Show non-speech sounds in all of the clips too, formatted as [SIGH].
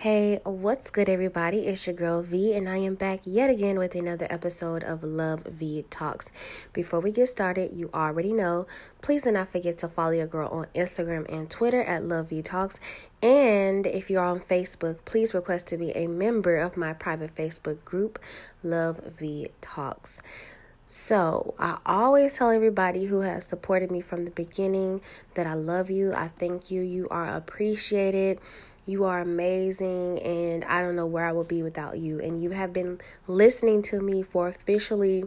Hey, what's good, everybody? It's your girl V, and I am back yet again with another episode of Love V Talks. Before we get started, you already know, please do not forget to follow your girl on Instagram and Twitter at Love V Talks. And if you're on Facebook, please request to be a member of my private Facebook group, Love V Talks. So, I always tell everybody who has supported me from the beginning that I love you. I thank you. You are appreciated. You are amazing, and I don't know where I would be without you. And you have been listening to me for officially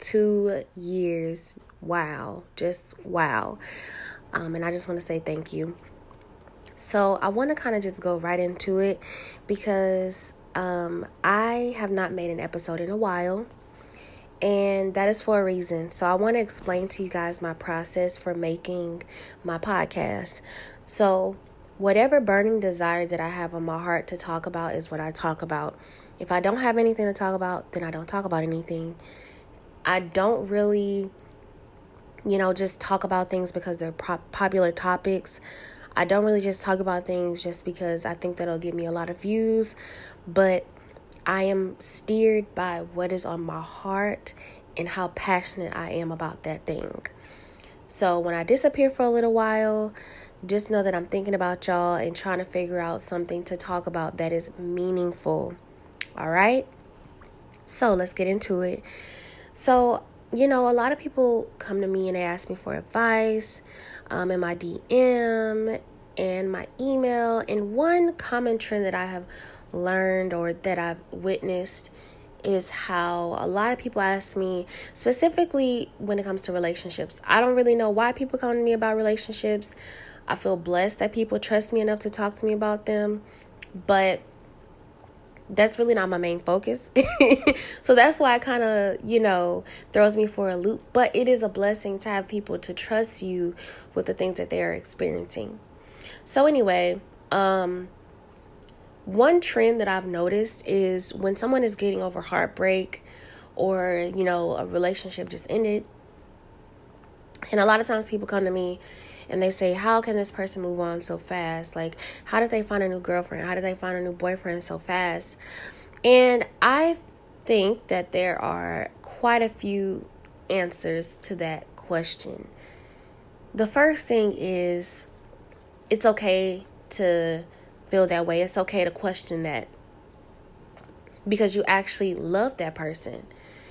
two years. Wow, just wow. Um, and I just want to say thank you. So, I want to kind of just go right into it because um, I have not made an episode in a while and that is for a reason. So, I want to explain to you guys my process for making my podcast. So, whatever burning desire that I have on my heart to talk about is what I talk about. If I don't have anything to talk about, then I don't talk about anything. I don't really, you know, just talk about things because they're popular topics. I don't really just talk about things just because I think that'll give me a lot of views, but I am steered by what is on my heart and how passionate I am about that thing. So when I disappear for a little while, just know that I'm thinking about y'all and trying to figure out something to talk about that is meaningful. All right? So let's get into it. So, you know, a lot of people come to me and they ask me for advice um, in my DM and my email. And one common trend that I have learned or that I've witnessed is how a lot of people ask me, specifically when it comes to relationships. I don't really know why people come to me about relationships. I feel blessed that people trust me enough to talk to me about them, but that's really not my main focus. [LAUGHS] so that's why it kind of, you know, throws me for a loop. But it is a blessing to have people to trust you with the things that they are experiencing. So, anyway, um, one trend that I've noticed is when someone is getting over heartbreak or, you know, a relationship just ended. And a lot of times people come to me and they say, How can this person move on so fast? Like, how did they find a new girlfriend? How did they find a new boyfriend so fast? And I think that there are quite a few answers to that question. The first thing is it's okay to feel that way, it's okay to question that because you actually love that person.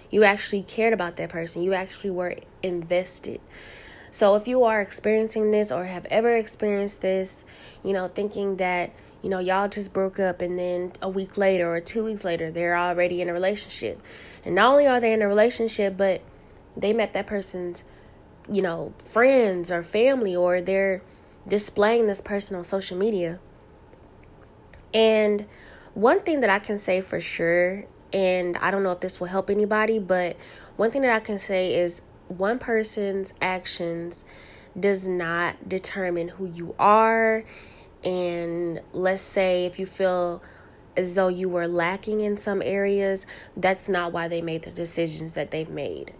You actually cared about that person. You actually were invested. So if you are experiencing this or have ever experienced this, you know, thinking that, you know, y'all just broke up and then a week later or two weeks later, they're already in a relationship. And not only are they in a relationship, but they met that person's, you know, friends or family or they're displaying this person on social media. And one thing that I can say for sure, and I don't know if this will help anybody, but one thing that I can say is one person's actions does not determine who you are. And let's say if you feel as though you were lacking in some areas, that's not why they made the decisions that they've made.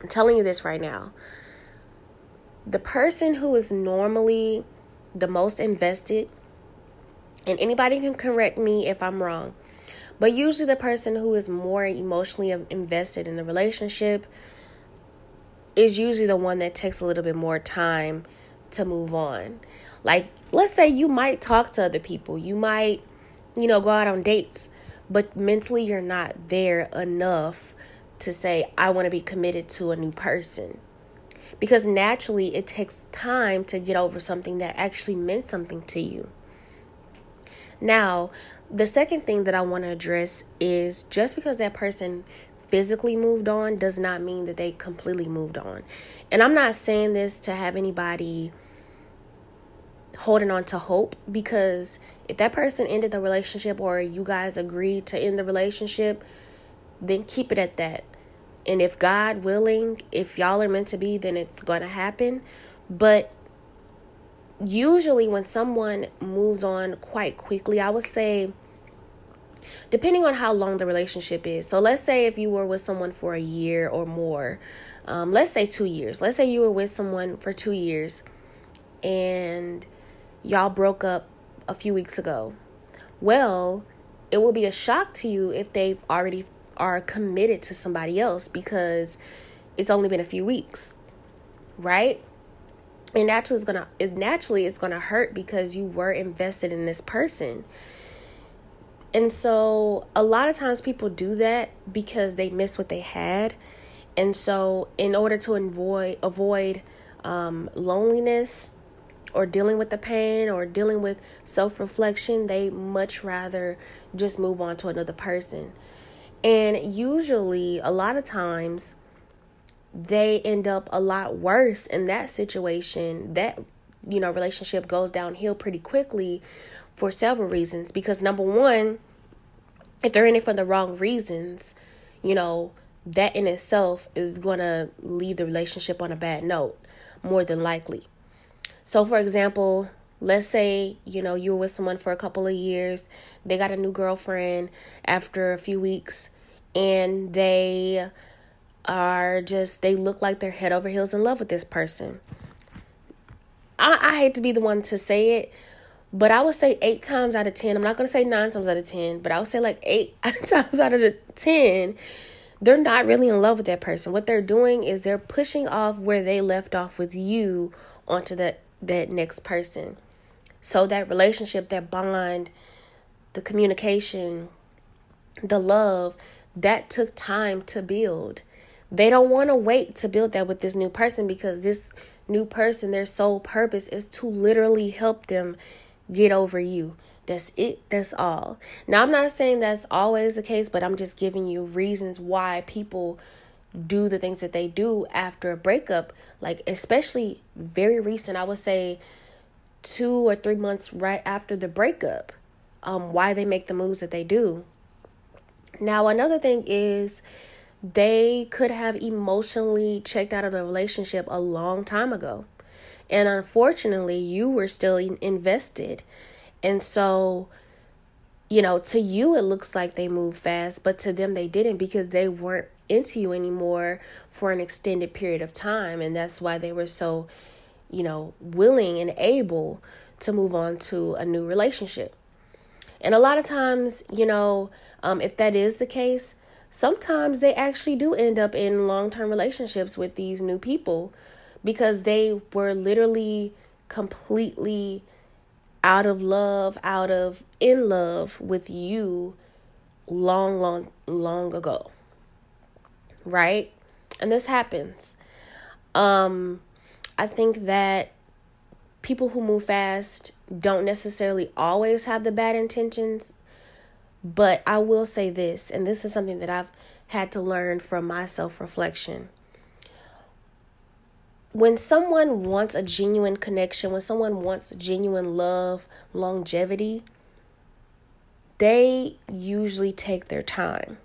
I'm telling you this right now. The person who is normally the most invested, and anybody can correct me if I'm wrong, but usually the person who is more emotionally invested in the relationship, is usually the one that takes a little bit more time to move on. Like, let's say you might talk to other people, you might, you know, go out on dates, but mentally you're not there enough to say, I want to be committed to a new person. Because naturally, it takes time to get over something that actually meant something to you. Now, the second thing that I want to address is just because that person physically moved on does not mean that they completely moved on. And I'm not saying this to have anybody holding on to hope because if that person ended the relationship or you guys agreed to end the relationship, then keep it at that. And if God willing, if y'all are meant to be, then it's going to happen. But usually when someone moves on quite quickly, I would say depending on how long the relationship is. So let's say if you were with someone for a year or more, um, let's say two years. Let's say you were with someone for two years and y'all broke up a few weeks ago. well, it will be a shock to you if they've already are committed to somebody else because it's only been a few weeks, right? And naturally, it's gonna it naturally it's gonna hurt because you were invested in this person. And so, a lot of times people do that because they miss what they had. And so, in order to avoid avoid um, loneliness or dealing with the pain or dealing with self reflection, they much rather just move on to another person. And usually, a lot of times, they end up a lot worse in that situation. That, you know, relationship goes downhill pretty quickly for several reasons. Because, number one, if they're in it for the wrong reasons, you know, that in itself is going to leave the relationship on a bad note, more than likely. So, for example, let's say you know you were with someone for a couple of years they got a new girlfriend after a few weeks and they are just they look like they're head over heels in love with this person I, I hate to be the one to say it but i would say eight times out of ten i'm not to say nine times out of ten but i would say like eight [LAUGHS] times out of the ten they're not really in love with that person what they're doing is they're pushing off where they left off with you onto that that next person so that relationship, that bond, the communication, the love, that took time to build. They don't want to wait to build that with this new person because this new person, their sole purpose is to literally help them get over you. That's it. That's all. Now, I'm not saying that's always the case, but I'm just giving you reasons why people do the things that they do after a breakup. Like, especially very recent, I would say two or three months right after the breakup um, why they make the moves that they do. Now, another thing is they could have emotionally checked out of the relationship a long time ago. And unfortunately, you were still invested. And so, you know, to you, it looks like they moved fast, but to them, they didn't because they weren't into you anymore for an extended period of time. And that's why they were so you know, willing and able to move on to a new relationship. And a lot of times, you know, um, if that is the case, sometimes they actually do end up in long term relationships with these new people because they were literally completely out of love, out of in love with you long, long, long ago. Right? And this happens. Um, I think that people who move fast don't necessarily always have the bad intentions. But I will say this, and this is something that I've had to learn from my self reflection. When someone wants a genuine connection, when someone wants genuine love, longevity, they usually take their time.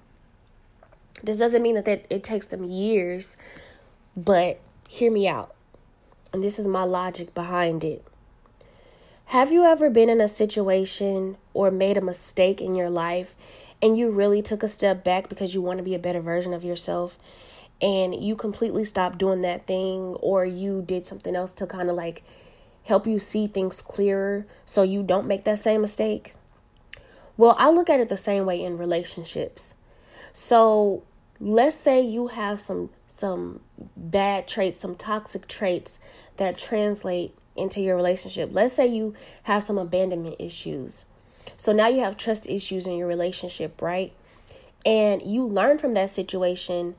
This doesn't mean that it takes them years, but hear me out and this is my logic behind it. Have you ever been in a situation or made a mistake in your life and you really took a step back because you want to be a better version of yourself and you completely stopped doing that thing or you did something else to kind of like help you see things clearer so you don't make that same mistake? Well, I look at it the same way in relationships. So, let's say you have some some bad traits, some toxic traits that translate into your relationship. Let's say you have some abandonment issues. So now you have trust issues in your relationship, right? And you learn from that situation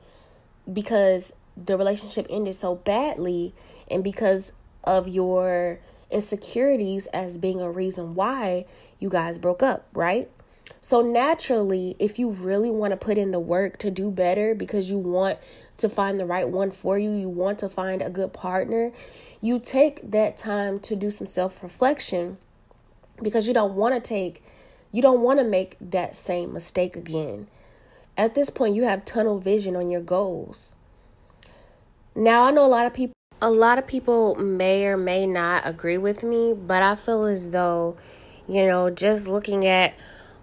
because the relationship ended so badly and because of your insecurities as being a reason why you guys broke up, right? So naturally, if you really want to put in the work to do better because you want to find the right one for you, you want to find a good partner, you take that time to do some self-reflection because you don't want to take you don't want to make that same mistake again. At this point, you have tunnel vision on your goals. Now, I know a lot of people a lot of people may or may not agree with me, but I feel as though, you know, just looking at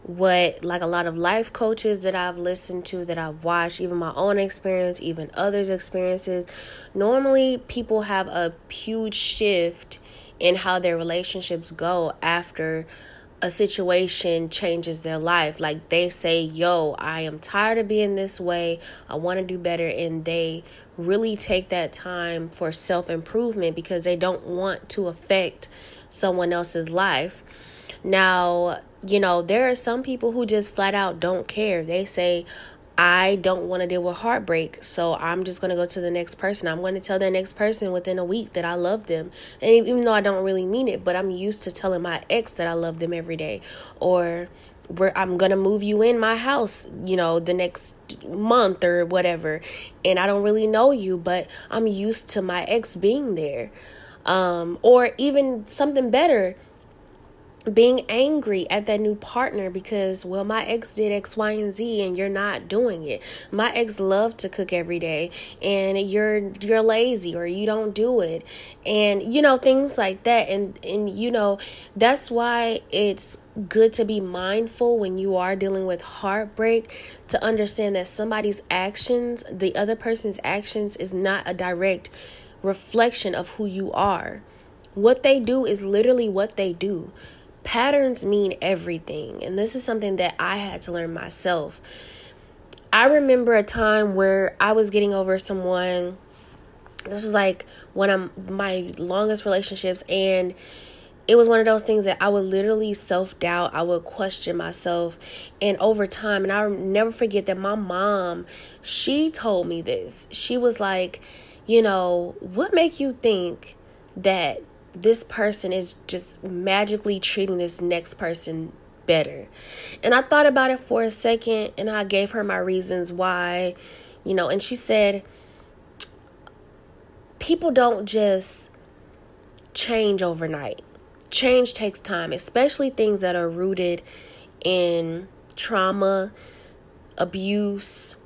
what like a lot of life coaches that I've listened to that I've watched even my own experience even others experiences normally people have a huge shift in how their relationships go after a situation changes their life. Like they say, Yo, I am tired of being this way. I want to do better. And they really take that time for self improvement because they don't want to affect someone else's life. Now, you know, there are some people who just flat out don't care. They say, I don't want to deal with heartbreak, so I'm just going to go to the next person. I'm going to tell the next person within a week that I love them. And even though I don't really mean it, but I'm used to telling my ex that I love them every day. Or where I'm going to move you in my house, you know, the next month or whatever. And I don't really know you, but I'm used to my ex being there. Um, or even something better being angry at that new partner because well my ex did x y and z and you're not doing it. My ex loved to cook every day and you're you're lazy or you don't do it. And you know things like that. And and you know that's why it's good to be mindful when you are dealing with heartbreak to understand that somebody's actions the other person's actions is not a direct reflection of who you are. What they do is literally what they do patterns mean everything. And this is something that I had to learn myself. I remember a time where I was getting over someone. This was like one of my longest relationships and it was one of those things that I would literally self doubt. I would question myself. And over time, and I'll never forget that my mom, she told me this. She was like, you know, what make you think that this person is just magically treating this next person better. And I thought about it for a second and I gave her my reasons why, you know, and she said, people don't just change overnight. Change takes time, especially things that are rooted in trauma, abuse,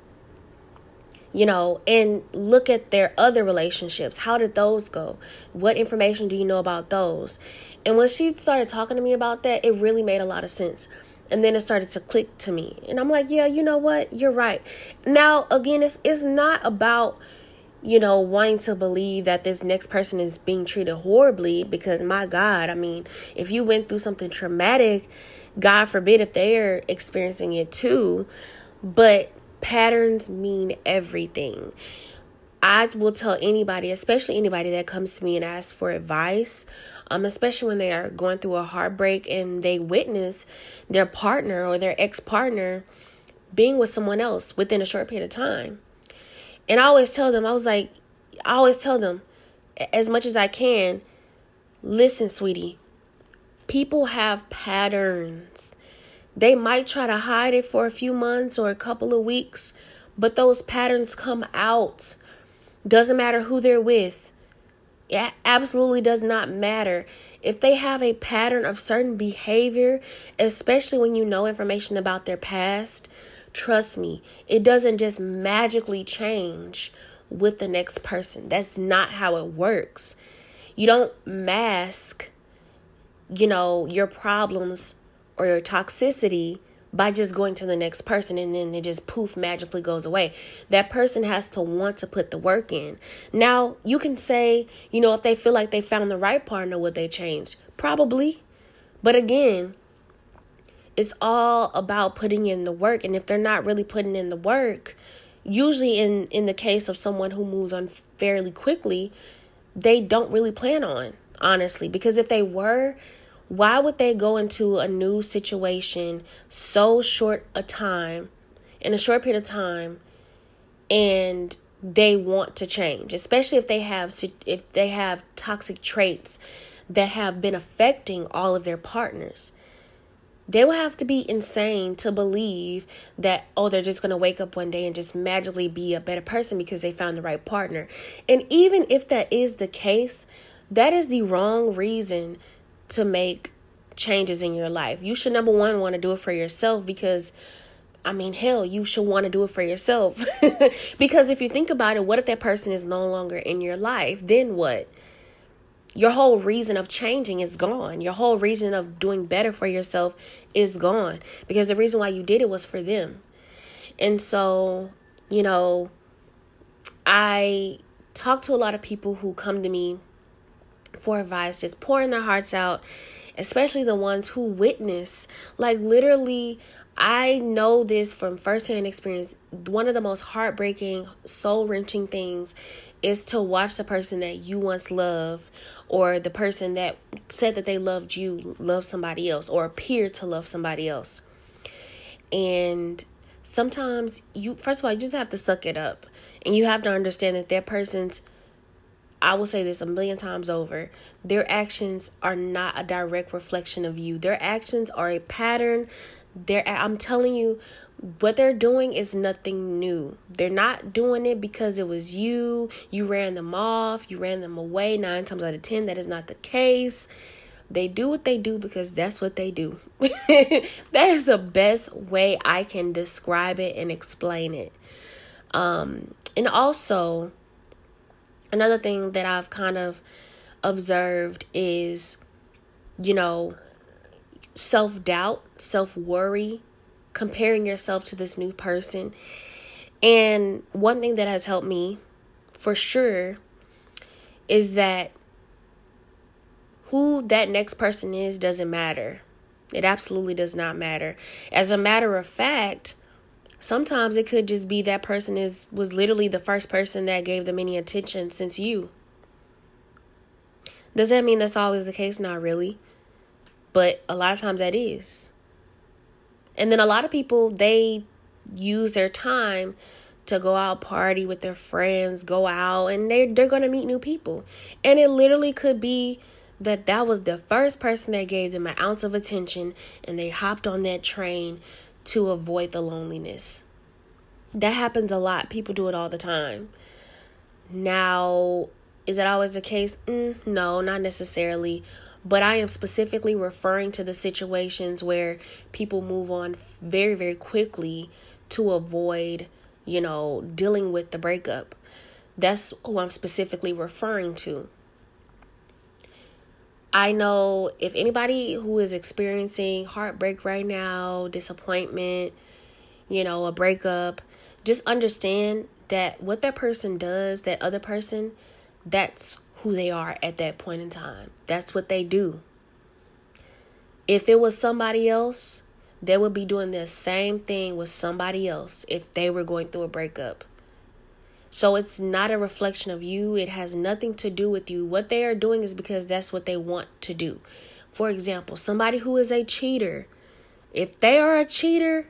you know, and look at their other relationships. How did those go? What information do you know about those? And when she started talking to me about that, it really made a lot of sense. And then it started to click to me. And I'm like, yeah, you know what? You're right. Now, again, it's it's not about you know, wanting to believe that this next person is being treated horribly because my God, I mean, if you went through something traumatic, God forbid if they're experiencing it too. But patterns mean everything. I will tell anybody, especially anybody that comes to me and asks for advice, um, especially when they are going through a heartbreak and they witness their partner or their ex partner being with someone else within a short period of time. And I always tell them, I was like, I always tell them, as much as I can, listen, sweetie, people have patterns. They might try to hide it for a few months or a couple of weeks, but those patterns come out. Doesn't matter who they're with. It absolutely does not matter. If they have a pattern of certain behavior, especially when you know information about their past, trust me, it doesn't just magically change with the next person. That's not how it works. You don't mask, you know, your problems or your toxicity by just going to the next person and then it just poof magically goes away. That person has to want to put the work in. Now, you can say, you know, if they feel like they found the right partner, would they change? Probably. But again, it's all about putting in the work. And if they're not really putting in the work, usually in, in the case of someone who moves on fairly quickly, they don't really plan on, honestly. Because if they were, why would they go into a new situation so short a time, in a short period of time, and they want to change, especially if they have if they have toxic traits that have been affecting all of their partners. They will have to be insane to believe that, oh, they're just going to wake up one day and just magically be a better person because they found the right partner. And even if that is the case, that is the wrong reason to make changes in your life. You should number one want to do it for yourself because I mean, hell, you should want to do it for yourself. [LAUGHS] because if you think about it, what if that person is no longer in your life? Then what? Your whole reason of changing is gone. Your whole reason of doing better for yourself is gone because the reason why you did it was for them. And so, you know, I talk to a lot of people who come to me for advice, just pouring their hearts out. especially the ones who witness. Like, literally, I know this from firsthand experience. One of the most heartbreaking, soul wrenching things is to watch the person that you once loved or the person that said that they loved you love somebody else or appear to love somebody else. And sometimes you, first of all, you just have to suck it up. And you have to understand that that person's I will say this a million times over. Their actions are not a direct reflection of you. Their actions are a pattern. They're I'm telling you what they're doing is nothing new. They're not doing it because it was you. You ran them off, you ran them away. 9 times out of 10 that is not the case. They do what they do because that's what they do. [LAUGHS] that is the best way I can describe it and explain it. Um and also another thing that I've kind of observed is, you know, self doubt, self worry, comparing yourself to this new person. And one thing that has helped me for sure is that who that next person is doesn't matter. It absolutely does not matter. As a matter of fact, Sometimes it could just be that person is was literally the first person that gave them any attention since you. Does that mean that's always the case? Not really. But a lot of times that is. And then a lot of people they use their time to go out party with their friends, go out and they they're going to meet new people. And it literally could be that that was the first person that gave them an ounce of attention and they hopped on that train to avoid the loneliness. That happens a lot. People do it all the time. Now, is that always the case? Mm, no, not necessarily. But I am specifically referring to the situations where people move on very, very quickly to avoid, you know, dealing with the breakup. That's who I'm specifically referring to. I know if anybody who is experiencing heartbreak right now, disappointment, you know, a breakup, just understand that what that person does, that other person, that's who they are at that point in time. That's what they do. If it was somebody else, they would be doing the same thing with somebody else if they were going through a breakup. So it's not a reflection of you. It has nothing to do with you. What they are doing is because that's what they want to do. For example, somebody who is a cheater, if they are a cheater,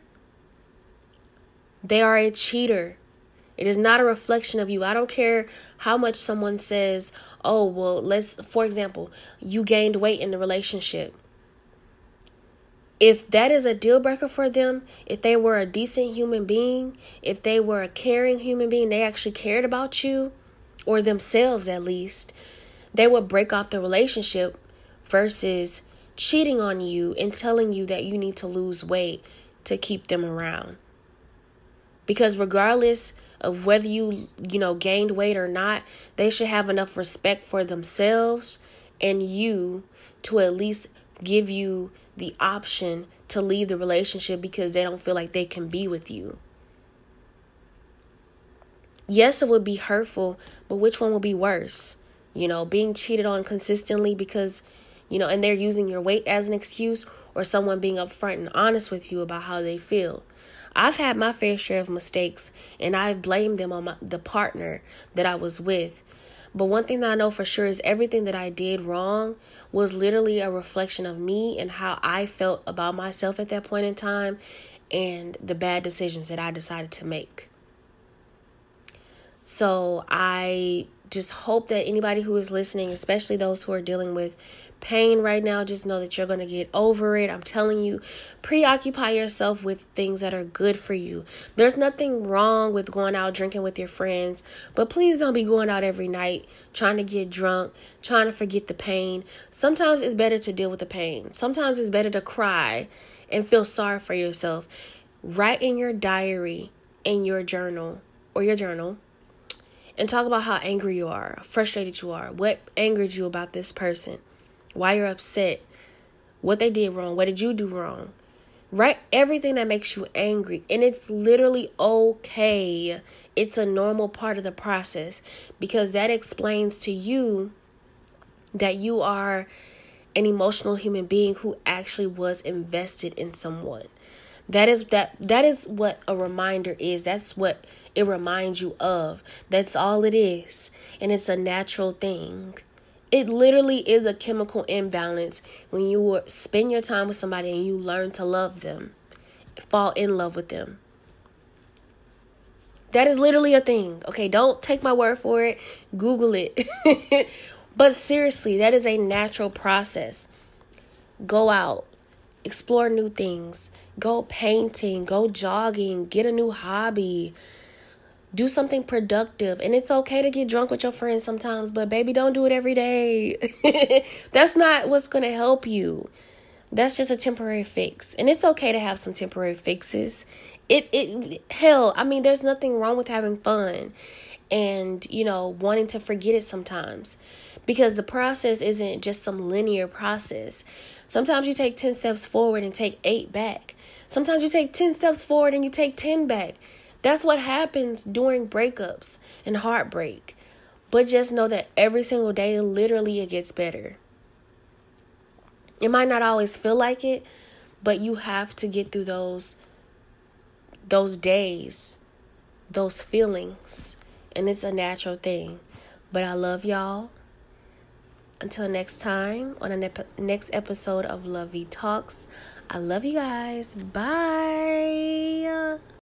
they are a cheater. It is not a reflection of you. I don't care how much someone says, oh, well, let's, for example, you gained weight in the relationship if that is a deal breaker for them, if they were a decent human being, if they were a caring human being, they actually cared about you or themselves at least, they would break off the relationship versus cheating on you and telling you that you need to lose weight to keep them around. Because regardless of whether you, you know, gained weight or not, they should have enough respect for themselves and you to at least give you the option to leave the relationship because they don't feel like they can be with you. Yes, it would be hurtful, but which one will be worse? You know, being cheated on consistently because, you know, and they're using your weight as an excuse, or someone being upfront and honest with you about how they feel. I've had my fair share of mistakes, and I've blamed them on my, the partner that I was with but one thing that I know for sure is everything that I did wrong was literally a reflection of me and how I felt about myself at that point in time and the bad decisions that I decided to make. So I just hope that anybody who is listening, especially those who are dealing with pain right now, just know that you're going to get over it. I'm telling you, preoccupy yourself with things that are good for you. There's nothing wrong with going out drinking with your friends, but please don't be going out every night trying to get drunk, trying to forget the pain. Sometimes it's better to deal with the pain. Sometimes it's better to cry and feel sorry for yourself. Write in your diary, in your journal, or your journal and talk about how angry you are, frustrated you are, what angered you about this person why you're upset, what they did wrong, what did you do wrong. Write everything that makes you angry, and it's literally okay. It's a normal part of the process because that explains to you that you are an emotional human being who actually was invested in someone. That is that that is what a reminder is. That's what it reminds you of. That's all it is. And it's a natural thing. It literally is a chemical imbalance when you spend your time with somebody and you learn to love them, fall in love with them. That is literally a thing. Okay, don't take my word for it. Google it. [LAUGHS] but seriously, that is a natural process. Go out, explore new things, go painting, go jogging, get a new hobby. Do something productive. And it's okay to get drunk with your friends sometimes, but baby, don't do it every day. [LAUGHS] That's not what's going to help you. That's just a temporary fix. And it's okay to have some temporary fixes it it hell i mean there's nothing wrong with having fun and you know wanting to forget it sometimes because the process isn't just some linear process sometimes you take 10 steps forward and take 8 back sometimes you take 10 steps forward and you take 10 back that's what happens during breakups and heartbreak but just know that every single day literally it gets better it might not always feel like it but you have to get through those those days, those feelings, and it's a natural thing. But I love y'all. Until next time, on the ne- next episode of Love V Talks, I love you guys. Bye.